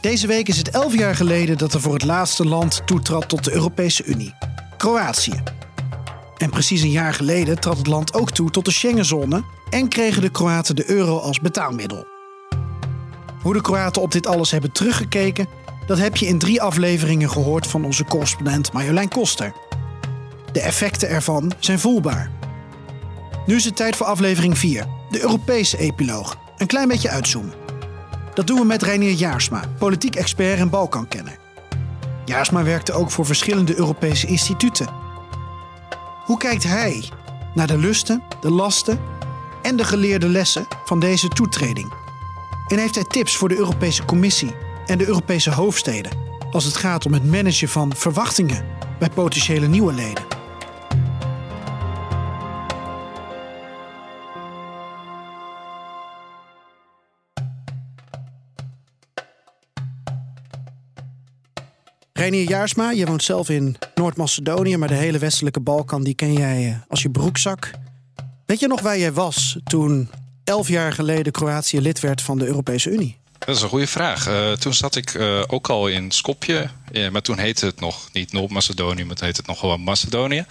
Deze week is het elf jaar geleden dat er voor het laatste land toetrad tot de Europese Unie: Kroatië. En precies een jaar geleden trad het land ook toe tot de Schengenzone en kregen de Kroaten de euro als betaalmiddel. Hoe de Kroaten op dit alles hebben teruggekeken, dat heb je in drie afleveringen gehoord van onze correspondent Marjolein Koster. De effecten ervan zijn voelbaar. Nu is het tijd voor aflevering 4, de Europese epiloog. Een klein beetje uitzoomen. Dat doen we met Reinier Jaarsma, politiek expert en Balkankenner. Jaarsma werkte ook voor verschillende Europese instituten. Hoe kijkt hij naar de lusten, de lasten en de geleerde lessen van deze toetreding? En heeft hij tips voor de Europese Commissie en de Europese hoofdsteden als het gaat om het managen van verwachtingen bij potentiële nieuwe leden? Reinier Jaarsma, je woont zelf in Noord-Macedonië, maar de hele westelijke Balkan die ken jij eh, als je broekzak. Weet je nog waar jij was toen elf jaar geleden Kroatië lid werd van de Europese Unie? Dat is een goede vraag. Uh, toen zat ik uh, ook al in Skopje, ja, maar toen heette het nog niet Noord-Macedonië, maar het heette het nog gewoon Macedonië.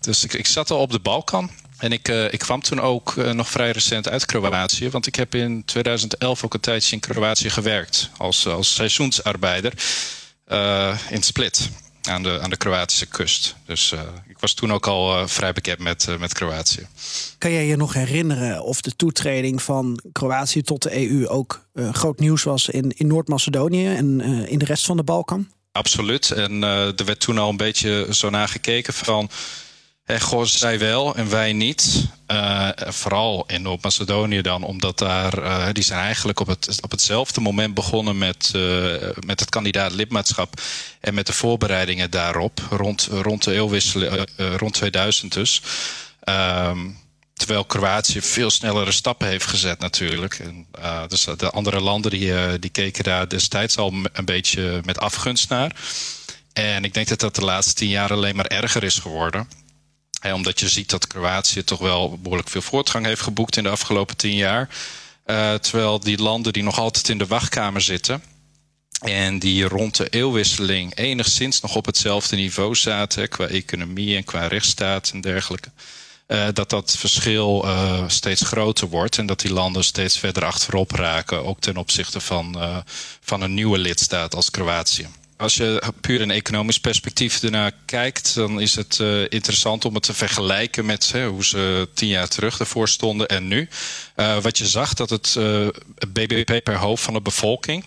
Dus ik, ik, zat al op de Balkan. En ik, ik kwam toen ook nog vrij recent uit Kroatië. Want ik heb in 2011 ook een tijdje in Kroatië gewerkt. Als, als seizoensarbeider in Split aan de, aan de Kroatische kust. Dus ik was toen ook al vrij bekend met, met Kroatië. Kan jij je nog herinneren of de toetreding van Kroatië tot de EU ook groot nieuws was in, in Noord-Macedonië en in de rest van de Balkan? Absoluut. En er werd toen al een beetje zo naar gekeken van en goh, zij wel en wij niet. Uh, vooral in Noord-Macedonië dan, omdat daar, uh, die zijn eigenlijk op, het, op hetzelfde moment begonnen met, met het kandidaat lidmaatschap en met de voorbereidingen daarop, rond, rond de eeuwwisseling, rond 2000 dus. Um, terwijl Kroatië veel snellere stappen heeft gezet natuurlijk. En, dus de andere landen die, die keken daar destijds al een beetje met afgunst naar. En ik denk dat dat de laatste tien jaar alleen maar erger is geworden omdat je ziet dat Kroatië toch wel behoorlijk veel voortgang heeft geboekt in de afgelopen tien jaar. Uh, terwijl die landen die nog altijd in de wachtkamer zitten. En die rond de eeuwwisseling enigszins nog op hetzelfde niveau zaten. qua economie en qua rechtsstaat en dergelijke. Uh, dat dat verschil uh, steeds groter wordt. En dat die landen steeds verder achterop raken. Ook ten opzichte van, van een nieuwe lidstaat als Kroatië als je puur een economisch perspectief ernaar kijkt, dan is het uh, interessant om het te vergelijken met hè, hoe ze tien jaar terug ervoor stonden en nu. Uh, wat je zag, dat het eh, BBP per hoofd van de bevolking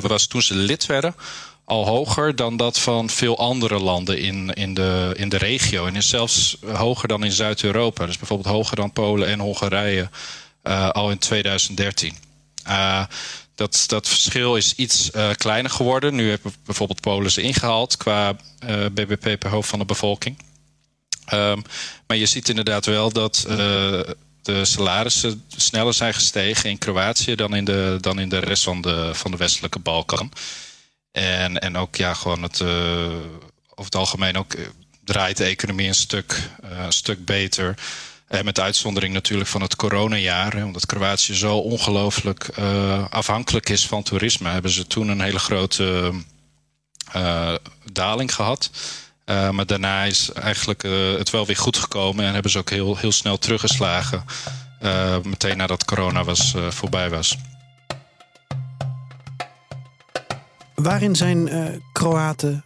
was toen ze lid werden al hoger dan dat van veel andere landen in, in, de, in de regio. En is zelfs hoger dan in Zuid-Europa. Dus bijvoorbeeld hoger dan Polen en Hongarije al in 2013. Dat, dat verschil is iets uh, kleiner geworden. Nu hebben bijvoorbeeld Polen ze ingehaald qua eh, BBP per hoofd van de bevolking. Um, maar je ziet inderdaad wel dat uh, de salarissen sneller zijn gestegen in Kroatië dan in de, dan in de rest van de, van de westelijke Balkan. En, en ook ja, gewoon het, over het algemeen ook draait de economie een stuk, een stuk beter. Uh, met uitzondering natuurlijk van het coronajaar. Omdat Kroatië zo ongelooflijk uh, afhankelijk is van toerisme. Hebben ze toen een hele grote uh, daling gehad. maar daarna is eigenlijk het wel weer goed gekomen. En hebben ze ook heel, heel snel teruggeslagen. meteen nadat corona was, voorbij was. Waarin zijn Kroaten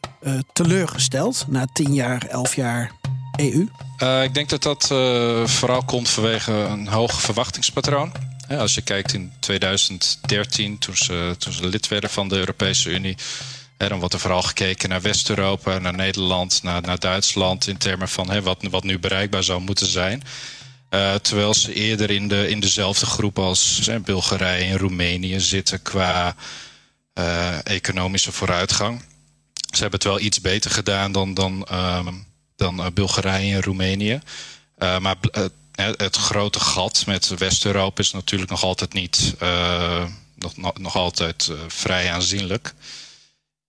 teleurgesteld na tien jaar, elf jaar EU? Uh, ik denk dat dat uh, vooral komt vanwege een hoog verwachtingspatroon. als je kijkt in 2013, toen ze, toen ze lid werden van de Europese Unie, dan wordt er vooral gekeken naar West-Europa, naar Nederland, naar, naar Duitsland in termen van wat, wat nu bereikbaar zou moeten zijn. terwijl ze eerder in, de, in dezelfde groep als Bulgarije en Roemenië zitten qua economische vooruitgang. Ze hebben het wel iets beter gedaan dan, dan, ehm, dan Bulgarije en Roemenië. maar het grote gat met West-Europa is natuurlijk nog altijd niet nog, nog, altijd vrij aanzienlijk.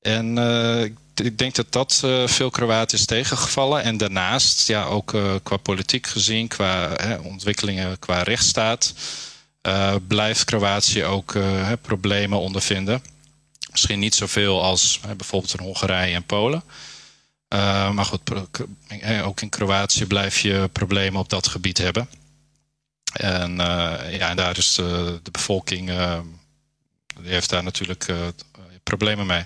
En uh, ik denk dat dat uh, veel Kroaten is tegengevallen. En daarnaast, ja, ook uh, qua politiek gezien, qua ontwikkelingen qua rechtsstaat, blijft Kroatië ook problemen ondervinden. Misschien niet zoveel als bijvoorbeeld in Hongarije en Polen. Maar goed, ook in Kroatië blijf je problemen op dat gebied hebben. En, ja, en daar is de, de bevolking, die heeft daar natuurlijk problemen mee.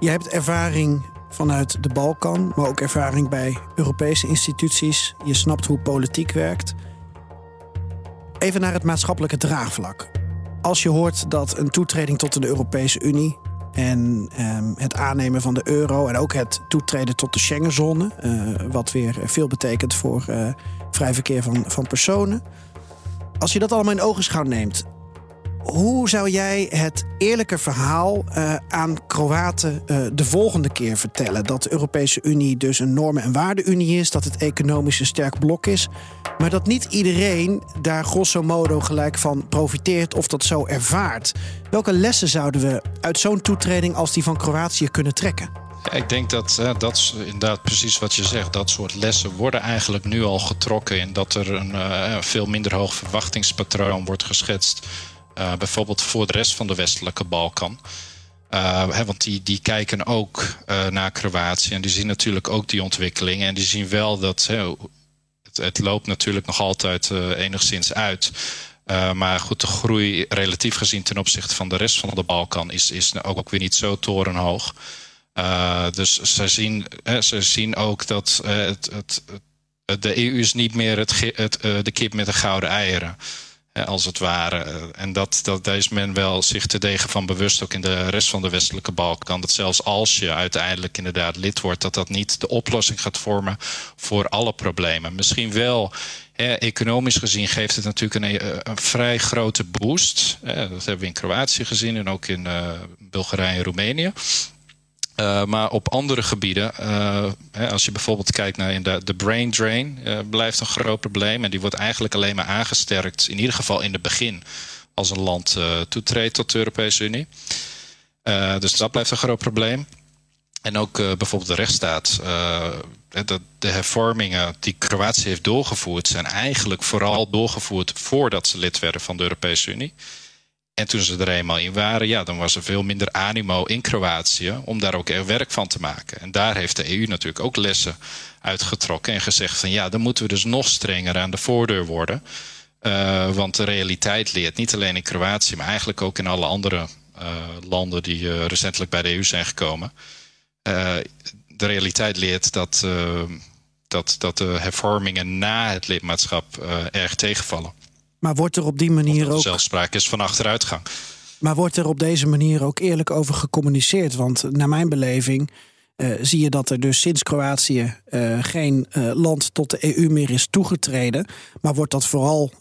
Je hebt ervaring vanuit de Balkan, maar ook ervaring bij Europese instituties. Je snapt hoe politiek werkt. Even naar het maatschappelijke draagvlak. Als je hoort dat een toetreding tot de Europese Unie en ehm, het aannemen van de euro en ook het toetreden tot de Schengenzone, uh, wat weer veel betekent voor uh, vrij verkeer van, van personen. Als je dat allemaal in ogenschouw neemt, hoe zou jij het eerlijke verhaal uh, aan Kroaten uh, de volgende keer vertellen? Dat de Europese Unie dus een normen- en waardeunie is, dat het economisch een sterk blok is, maar dat niet iedereen daar grosso modo gelijk van profiteert of dat zo ervaart. Welke lessen zouden we uit zo'n toetreding als die van Kroatië kunnen trekken? Ik denk dat uh, dat is inderdaad precies wat je zegt. Dat soort lessen worden eigenlijk nu al getrokken in dat er een veel minder hoog verwachtingspatroon wordt geschetst bijvoorbeeld voor de rest van de westelijke Balkan. Uh, hè, want die, die kijken ook uh, naar Kroatië en die zien natuurlijk ook die ontwikkelingen. En die zien wel dat hè, het, het, loopt natuurlijk nog altijd enigszins uit. maar goed, de groei relatief gezien ten opzichte van de rest van de Balkan is, is ook weer niet zo torenhoog. dus ze zien, ze zien ook dat het, het, de EU is niet meer het, de kip met de gouden eieren is als het ware. En dat, dat, daar is men wel zich te degen van bewust, ook in de rest van de westelijke Balkan. Dat zelfs als je uiteindelijk inderdaad lid wordt, dat dat niet de oplossing gaat vormen voor alle problemen. Misschien wel. economisch gezien geeft het natuurlijk een, een vrij grote boost. dat hebben we in Kroatië gezien en ook in Bulgarije en Roemenië. Uh, maar op andere gebieden, uh, hè, als je bijvoorbeeld kijkt naar de, de brain drain, uh, blijft een groot probleem. En die wordt eigenlijk alleen maar aangesterkt, in ieder geval in het begin, als een land toetreedt tot de Europese Unie. dus dat blijft een groot probleem. En ook bijvoorbeeld de rechtsstaat. De, de, hervormingen die Kroatië heeft doorgevoerd, zijn eigenlijk vooral doorgevoerd voordat ze lid werden van de Europese Unie. En toen ze er eenmaal in waren, ja, dan was er veel minder animo in Kroatië om daar ook er werk van te maken. En daar heeft de EU natuurlijk ook lessen uitgetrokken en gezegd van ja, dan moeten we dus nog strenger aan de voordeur worden. Uh, want de realiteit leert niet alleen in Kroatië, maar eigenlijk ook in alle andere uh, landen die uh, recentelijk bij de EU zijn gekomen. de realiteit leert dat, dat, dat de hervormingen na het lidmaatschap erg tegenvallen. Maar wordt er op die manier ook. Zelfspraak is van achteruitgang. Maar wordt er op deze manier ook eerlijk over gecommuniceerd? Want naar mijn beleving. Uh, zie je dat er dus sinds Kroatië uh, geen uh, land tot de EU meer is toegetreden. Maar wordt dat vooral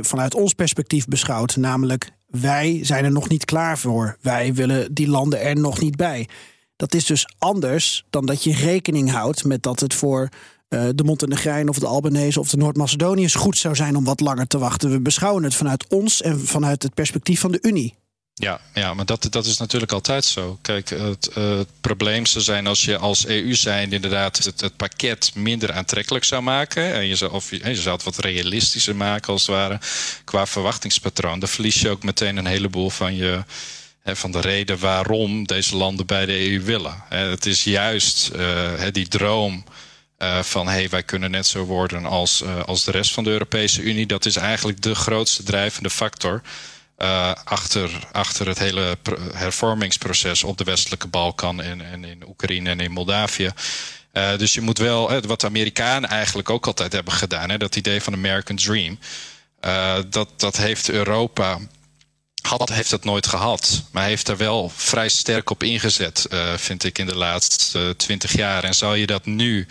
vanuit ons perspectief beschouwd. Namelijk, wij zijn er nog niet klaar voor. Wij willen die landen er nog niet bij. Dat is dus anders dan dat je rekening houdt met dat het voor uh, de Montenegrijn of de Albanese of de Noord-Macedoniërs goed zou zijn om wat langer te wachten. We beschouwen het vanuit ons en vanuit het perspectief van de Unie. Ja, ja maar dat, dat is natuurlijk altijd zo. Kijk, het, probleem zou zijn als je als EU zijn inderdaad het, pakket minder aantrekkelijk zou maken. En je zou, of je, je zou het wat realistischer maken als het ware qua verwachtingspatroon. Dan verlies je ook meteen een heleboel van je van de reden waarom deze landen bij de EU willen. Het is juist uh, die droom uh, van hey, wij kunnen net zo worden als, uh, als de rest van de Europese Unie. Dat is eigenlijk de grootste drijvende factor uh, achter, achter het hele hervormingsproces op de westelijke Balkan en, en in Oekraïne en in Moldavië. dus je moet wel, wat de Amerikanen eigenlijk ook altijd hebben gedaan, hè, dat idee van American Dream, dat, dat heeft Europa had, heeft dat nooit gehad. Maar heeft er wel vrij sterk op ingezet, vind ik, in de laatste twintig jaar. En zal je dat nu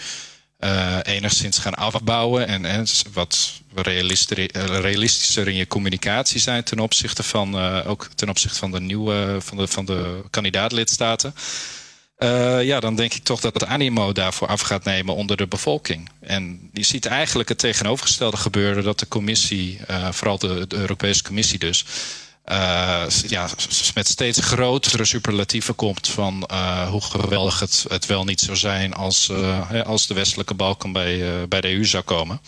enigszins gaan afbouwen en, en wat realistischer in je communicatie zijn ten opzichte van ook ten opzichte van de nieuwe van de, van de kandidaatlidstaten. Uh, ja, dan denk ik toch dat het animo daarvoor af gaat nemen onder de bevolking. En je ziet eigenlijk het tegenovergestelde gebeuren dat de commissie, vooral de, Europese Commissie dus, uh, ja, met steeds grotere superlatieven komt van hoe geweldig het, het wel niet zou zijn als, als de westelijke Balkan bij, bij de EU zou komen.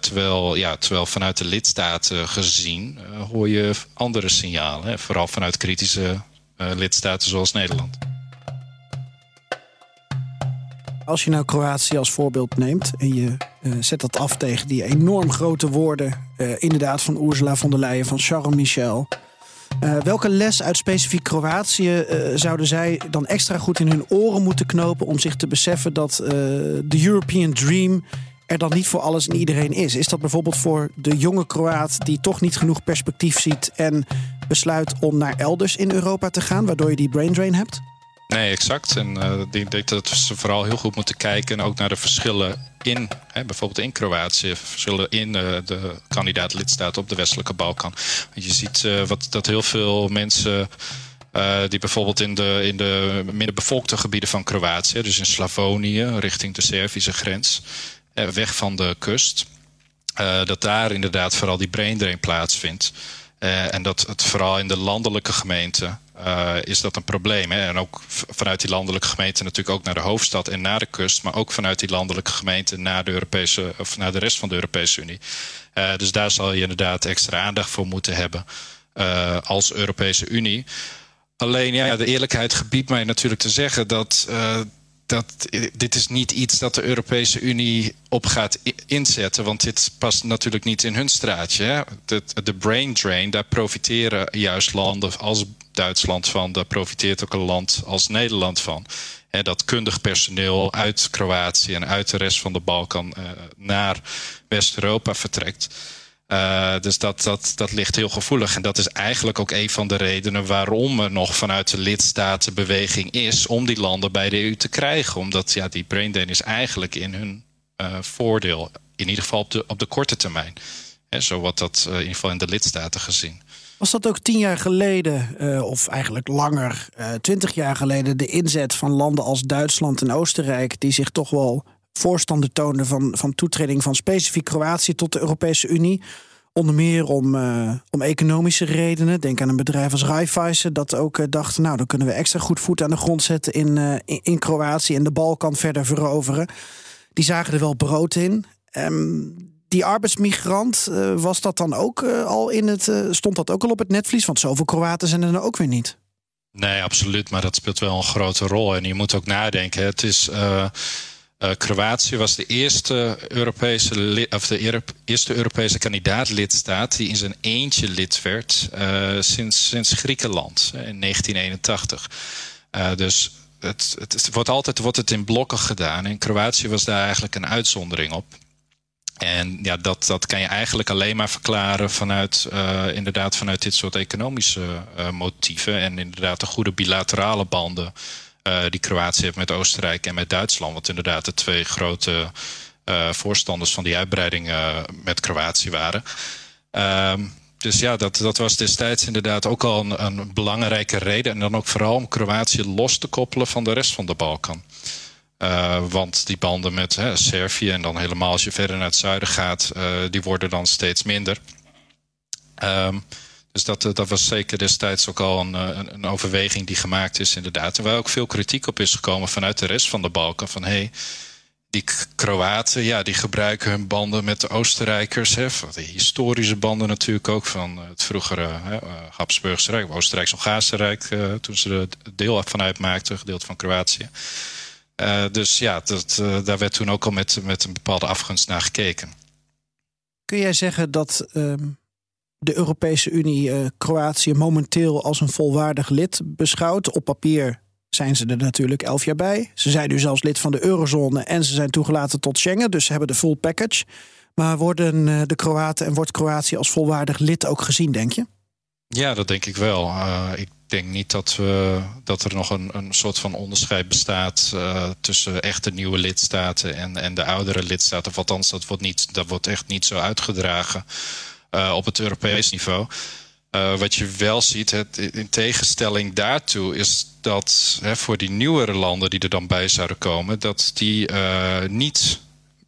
terwijl, ja, terwijl vanuit de lidstaten gezien hoor je andere signalen, hè, vooral vanuit kritische lidstaten zoals Nederland. Als je nou Kroatië als voorbeeld neemt en je uh, zet dat af tegen die enorm grote woorden, uh, inderdaad van Ursula von der Leyen, van Charles Michel. Uh, welke les uit specifiek Kroatië zouden zij dan extra goed in hun oren moeten knopen om zich te beseffen dat de European Dream er dan niet voor alles en iedereen is? Is dat bijvoorbeeld voor de jonge Kroaat die toch niet genoeg perspectief ziet en besluit om naar elders in Europa te gaan, waardoor je die brain drain hebt? Nee, exact. En uh, ik denk dat we vooral heel goed moeten kijken ook naar de verschillen in, hè, bijvoorbeeld in Kroatië, verschillen in uh, de kandidaat-lidstaten op de westelijke Balkan. Want je ziet uh, wat, dat heel veel mensen. die bijvoorbeeld in de, in de minder bevolkte gebieden van Kroatië, dus in Slavonië, richting de Servische grens, weg van de kust, dat daar inderdaad vooral die brain drain plaatsvindt. En dat het vooral in de landelijke gemeenten uh, is dat een probleem. Hè? En ook vanuit die landelijke gemeente natuurlijk ook naar de hoofdstad en naar de kust, maar ook vanuit die landelijke gemeente naar de, Europese, of naar de rest van de Europese Unie. Uh, dus daar zal je inderdaad extra aandacht voor moeten hebben als Europese Unie. Alleen ja, de eerlijkheid gebiedt mij natuurlijk te zeggen dat dat, dit is niet iets dat de Europese Unie op gaat inzetten. Want dit past natuurlijk niet in hun straatje. De, de brain drain, daar profiteren juist landen als Duitsland van. Daar profiteert ook een land als Nederland van. Hè, dat kundig personeel uit Kroatië en uit de rest van de Balkan uh, naar West-Europa vertrekt. Uh, dus dat, dat, dat ligt heel gevoelig. En dat is eigenlijk ook een van de redenen waarom er nog vanuit de lidstaten beweging is om die landen bij de EU te krijgen. Omdat ja, die brain drain is eigenlijk in hun uh, voordeel. In ieder geval op de, op de korte termijn. Zo wordt dat uh, in ieder geval in de lidstaten gezien. Was dat ook tien jaar geleden, of eigenlijk langer, twintig jaar geleden, de inzet van landen als Duitsland en Oostenrijk, die zich toch wel voorstander toonde van, van toetreding van specifiek Kroatië tot de Europese Unie. Onder meer om, uh, om economische redenen. Denk aan een bedrijf als Raiffeisen dat ook uh, dacht... nou, dan kunnen we extra goed voet aan de grond zetten in, uh, in, in, Kroatië... en de Balkan verder veroveren. Die zagen er wel brood in. Um, die arbeidsmigrant, was dat dan ook al in het... stond dat ook al op het netvlies? Want zoveel Kroaten zijn er ook weer niet. Nee, absoluut. Maar dat speelt wel een grote rol. En je moet ook nadenken. Het is... Uh, Kroatië was de eerste Europese, of de eerste Europese kandidaatlidstaat die in zijn eentje lid werd uh, sinds, sinds Griekenland in 1981. Uh, dus het, het, wordt altijd wordt het in blokken gedaan. En Kroatië was daar eigenlijk een uitzondering op. En ja, dat, dat kan je eigenlijk alleen maar verklaren vanuit, inderdaad vanuit dit soort economische motieven. En inderdaad de goede bilaterale banden die Kroatië heeft met Oostenrijk en met Duitsland. Wat inderdaad de twee grote uh, voorstanders van die uitbreiding uh, met Kroatië waren. Um, dus ja, dat, dat was destijds inderdaad ook al een, een, belangrijke reden. En dan ook vooral om Kroatië los te koppelen van de rest van de Balkan. Want die banden met hè, Servië en dan helemaal als je verder naar het zuiden gaat, die worden dan steeds minder. Um, dus dat, dat was zeker destijds ook al een, een, een, overweging die gemaakt is, inderdaad. En waar ook veel kritiek op is gekomen vanuit de rest van de Balkan. Van hé, hey, die Kroaten, ja, die gebruiken hun banden met de Oostenrijkers. Hè, de historische banden natuurlijk ook van het vroegere hè, Habsburgse Rijk, Oostenrijks-Hongaarse Rijk, toen ze er deel van uitmaakten, gedeelte van Kroatië. Dus ja, dat, daar werd toen ook al met, met een bepaalde afgunst naar gekeken. Kun jij zeggen dat ehm, de Europese Unie uh, Kroatië momenteel als een volwaardig lid beschouwt. Op papier zijn ze er natuurlijk elf jaar bij. Ze zijn nu zelfs lid van de eurozone en ze zijn toegelaten tot Schengen, dus ze hebben de full package. Maar worden uh, de Kroaten en wordt Kroatië als volwaardig lid ook gezien, denk je? Ja, dat denk ik wel. Uh, ik denk niet dat, we, dat er nog een, een soort van onderscheid bestaat uh, tussen echte nieuwe lidstaten en, en de oudere lidstaten. Of althans, dat wordt, niet, dat wordt echt niet zo uitgedragen op het Europees niveau. Uh, wat je wel ziet, het, in tegenstelling daartoe, is dat hè, voor die nieuwere landen die er dan bij zouden komen, dat die niet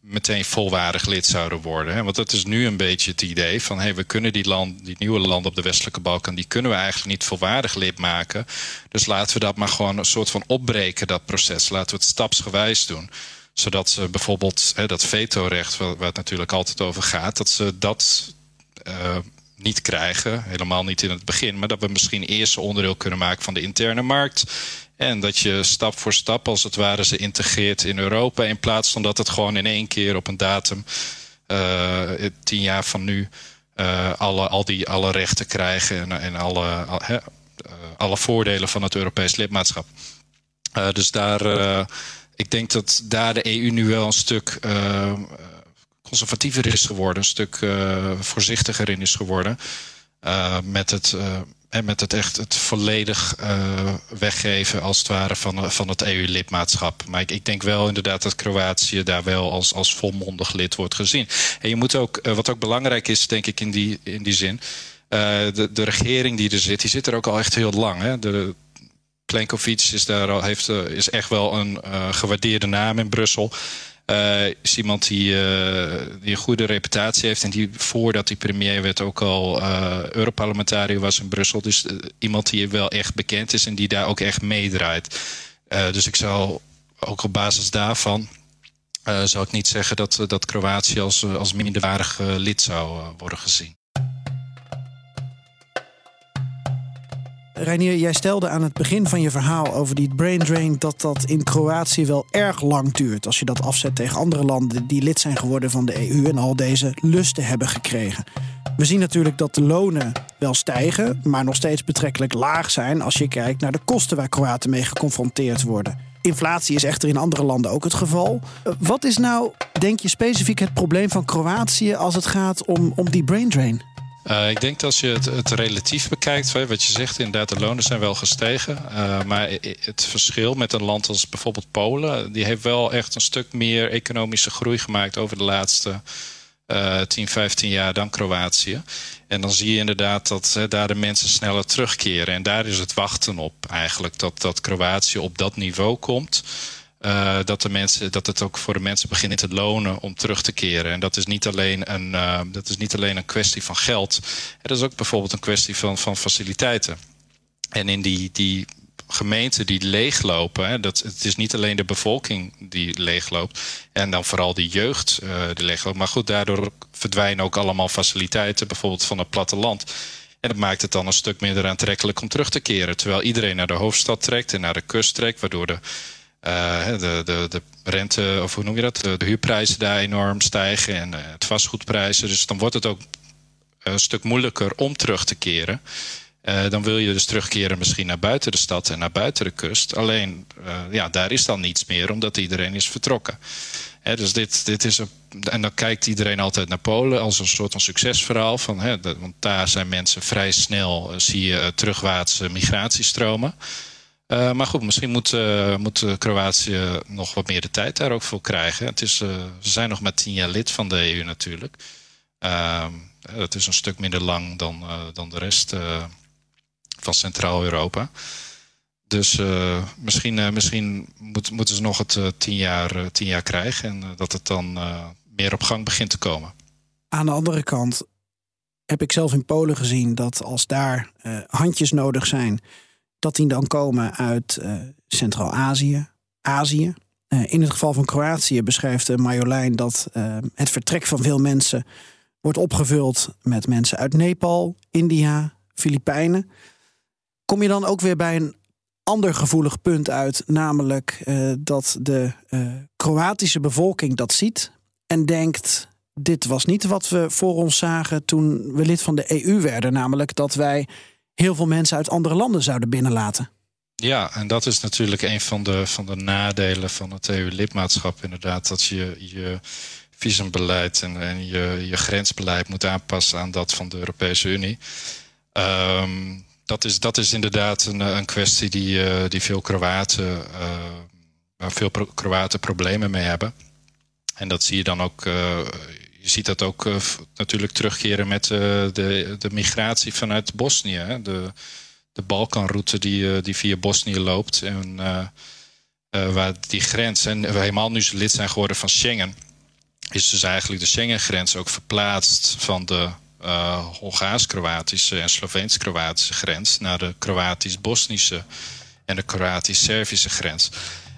meteen volwaardig lid zouden worden. Hè? Want dat is nu een beetje het idee van... Hey, we kunnen die, land, nieuwe landen op de westelijke Balkan... die kunnen we eigenlijk niet volwaardig lid maken. Dus laten we dat maar gewoon een soort van opbreken, dat proces. Laten we het stapsgewijs doen zodat ze bijvoorbeeld hè, dat vetorecht, waar, waar het natuurlijk altijd over gaat, dat ze dat niet krijgen. Helemaal niet in het begin. Maar dat we misschien eerst onderdeel kunnen maken van de interne markt. En dat je stap voor stap, als het ware, ze integreert in Europa. In plaats van dat het gewoon in één keer op een datum, uh, tien jaar van nu, uh, alle, al die, alle rechten krijgen en, en alle, al, alle voordelen van het Europees lidmaatschap. dus daar, ik denk dat daar de EU nu wel een stuk conservatiever is geworden, een stuk voorzichtiger in is geworden. met het en met het echt het volledig weggeven als het ware van, van het EU-lidmaatschap. Maar ik, ik, denk wel inderdaad dat Kroatië daar wel als, als volmondig lid wordt gezien. En je moet ook, wat ook belangrijk is, denk ik, in die, in die zin. De, de regering die er zit, die zit er ook al echt heel lang. Hè? De, Plenkovic is daar al, heeft, is echt wel een gewaardeerde naam in Brussel. Uh, is iemand die, uh, die een goede reputatie heeft en die voordat hij premier werd ook al uh, Europarlementariër was in Brussel. Dus iemand die wel echt bekend is en die daar ook echt meedraait. dus ik zou ook op basis daarvan zou ik niet zeggen dat, dat Kroatië als, als minderwaardig lid zou worden gezien. Reinier, jij stelde aan het begin van je verhaal over die brain drain dat dat in Kroatië wel erg lang duurt. Als je dat afzet tegen andere landen die lid zijn geworden van de EU en al deze lusten hebben gekregen. We zien natuurlijk dat de lonen wel stijgen, maar nog steeds betrekkelijk laag zijn als je kijkt naar de kosten waar Kroaten mee geconfronteerd worden. Inflatie is echter in andere landen ook het geval. Wat is nou, denk je, specifiek het probleem van Kroatië als het gaat om, om die brain drain? Uh, ik denk dat als je het, het, relatief bekijkt, wat je zegt, inderdaad, de lonen zijn wel gestegen. Uh, maar het verschil met een land als bijvoorbeeld Polen, die heeft wel echt een stuk meer economische groei gemaakt over de laatste uh, 10, 15 jaar dan Kroatië. En dan zie je inderdaad dat daar de mensen sneller terugkeren. En daar is het wachten op eigenlijk, dat, dat Kroatië op dat niveau komt. Uh, dat, de mensen, dat het ook voor de mensen begint te lonen om terug te keren. En dat is niet alleen een, uh, dat is niet alleen een kwestie van geld. Het is ook bijvoorbeeld een kwestie van, van faciliteiten. En in die, die gemeenten die leeglopen, hè, dat, het is niet alleen de bevolking die leegloopt. En dan vooral die jeugd uh, die leegloopt. Maar goed, daardoor verdwijnen ook allemaal faciliteiten, bijvoorbeeld van het platteland. En dat maakt het dan een stuk minder aantrekkelijk om terug te keren. Terwijl iedereen naar de hoofdstad trekt en naar de kust trekt, waardoor de de, de, de rente, of hoe noem je dat? De, huurprijzen daar enorm stijgen en uh, het vastgoedprijzen. Dus dan wordt het ook een stuk moeilijker om terug te keren. Dan wil je dus terugkeren misschien naar buiten de stad en naar buiten de kust. Alleen, ja, daar is dan niets meer, omdat iedereen is vertrokken. He, dus dit, dit is en dan kijkt iedereen altijd naar Polen als een soort van succesverhaal. Van, dat, want daar zijn mensen vrij snel, zie je terugwaartse migratiestromen. Uh, maar goed, misschien moet, uh, moet Kroatië nog wat meer de tijd daar ook voor krijgen. Het is, ze zijn nog maar tien jaar lid van de EU natuurlijk. Ehm, dat is een stuk minder lang dan, dan de rest van Centraal-Europa. Dus misschien, misschien moet, moeten ze nog het tien, jaar, tien jaar krijgen en dat het dan meer op gang begint te komen. Aan de andere kant heb ik zelf in Polen gezien dat als daar handjes nodig zijn dat die dan komen uit uh, Centraal-Azië, Azië. Uh, in het geval van Kroatië beschrijft uh, Marjolein dat het vertrek van veel mensen wordt opgevuld met mensen uit Nepal, India, Filipijnen. Kom je dan ook weer bij een ander gevoelig punt uit, namelijk dat de Kroatische bevolking dat ziet en denkt: dit was niet wat we voor ons zagen toen we lid van de EU werden, namelijk dat wij heel veel mensen uit andere landen zouden binnenlaten. Ja, en dat is natuurlijk een van de, van de nadelen van het EU-lidmaatschap. Inderdaad, dat je je visumbeleid en, en je, je grensbeleid moet aanpassen aan dat van de Europese Unie. Um, dat, is, dat is inderdaad een, een kwestie die, die veel Kroaten, waar veel Kroaten problemen mee hebben. En dat zie je dan ook je ziet dat ook natuurlijk terugkeren met de, de migratie vanuit Bosnië. De, de Balkanroute die, die via Bosnië loopt. En waar die grens, en helemaal nu lid zijn geworden van Schengen, is dus eigenlijk de Schengen-grens ook verplaatst van de Hongaars-Kroatische en Sloveens-Kroatische grens naar de Kroatisch-Bosnische en de Kroatisch-Servische grens.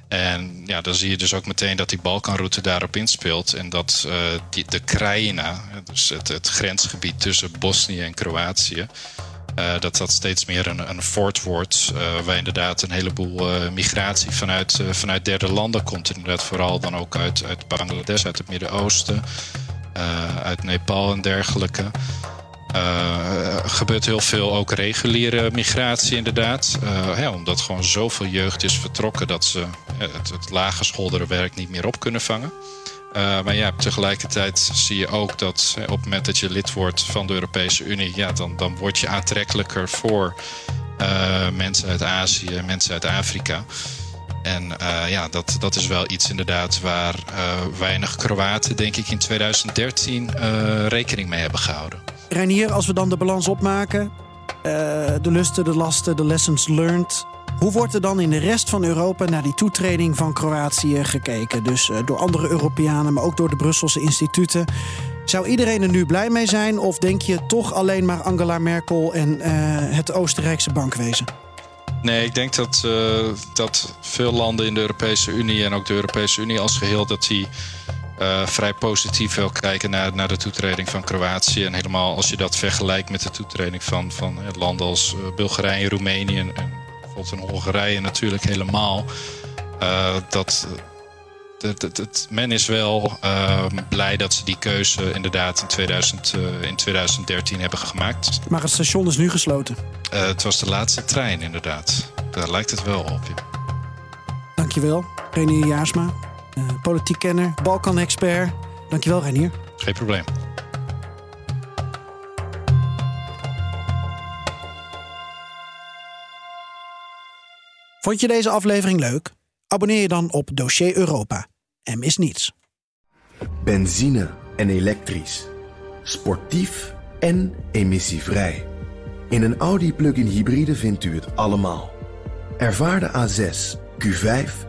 En ja, dan zie je dus ook meteen dat die Balkanroute daarop inspeelt. En dat uh, die, de Krajina, dus het, het grensgebied tussen Bosnië en Kroatië, uh, dat dat steeds meer een, een fort wordt. Uh, waar inderdaad een heleboel migratie vanuit, vanuit derde landen komt. Inderdaad, vooral dan ook uit, uit Bangladesh, uit het Midden-Oosten, uit Nepal en dergelijke. Er gebeurt heel veel ook reguliere migratie, inderdaad. Ja, omdat gewoon zoveel jeugd is vertrokken dat ze het, het lage werk niet meer op kunnen vangen. Uh, maar ja, tegelijkertijd zie je ook dat op het moment dat je lid wordt van de Europese Unie, ja, dan, dan word je aantrekkelijker voor uh, mensen uit Azië, mensen uit Afrika. En uh, ja, dat, dat is wel iets inderdaad waar weinig Kroaten, denk ik, in 2013 rekening mee hebben gehouden. Reinier, als we dan de balans opmaken, de lusten, de lasten, de lessons learned. Hoe wordt er dan in de rest van Europa naar die toetreding van Kroatië gekeken? Dus uh, door andere Europeanen, maar ook door de Brusselse instituten. Zou iedereen er nu blij mee zijn? Of denk je toch alleen maar Angela Merkel en uh, het Oostenrijkse bankwezen? Nee, ik denk dat, dat veel landen in de Europese Unie en ook de Europese Unie als geheel, dat die uh, vrij positief wil kijken naar, naar de toetreding van Kroatië. En helemaal als je dat vergelijkt met de toetreding van, van landen als Bulgarije en Roemenië en, en bijvoorbeeld in Hongarije natuurlijk helemaal. Uh, dat, dat, men is wel uh, blij dat ze die keuze inderdaad in, 2000, uh, eh, in 2013 hebben gemaakt. Maar het station is nu gesloten? Het was de laatste trein inderdaad. Daar lijkt het wel op. Ja. Dankjewel, Renier Jaarsma. Politiek kenner, Balkan-expert. Dankjewel, Renier. Geen probleem. Vond je deze aflevering leuk? Abonneer je dan op Dossier Europa en mis niets. Benzine en elektrisch. Sportief en emissievrij. In een Audi plug-in hybride vindt u het allemaal. Ervaar de A6, Q5,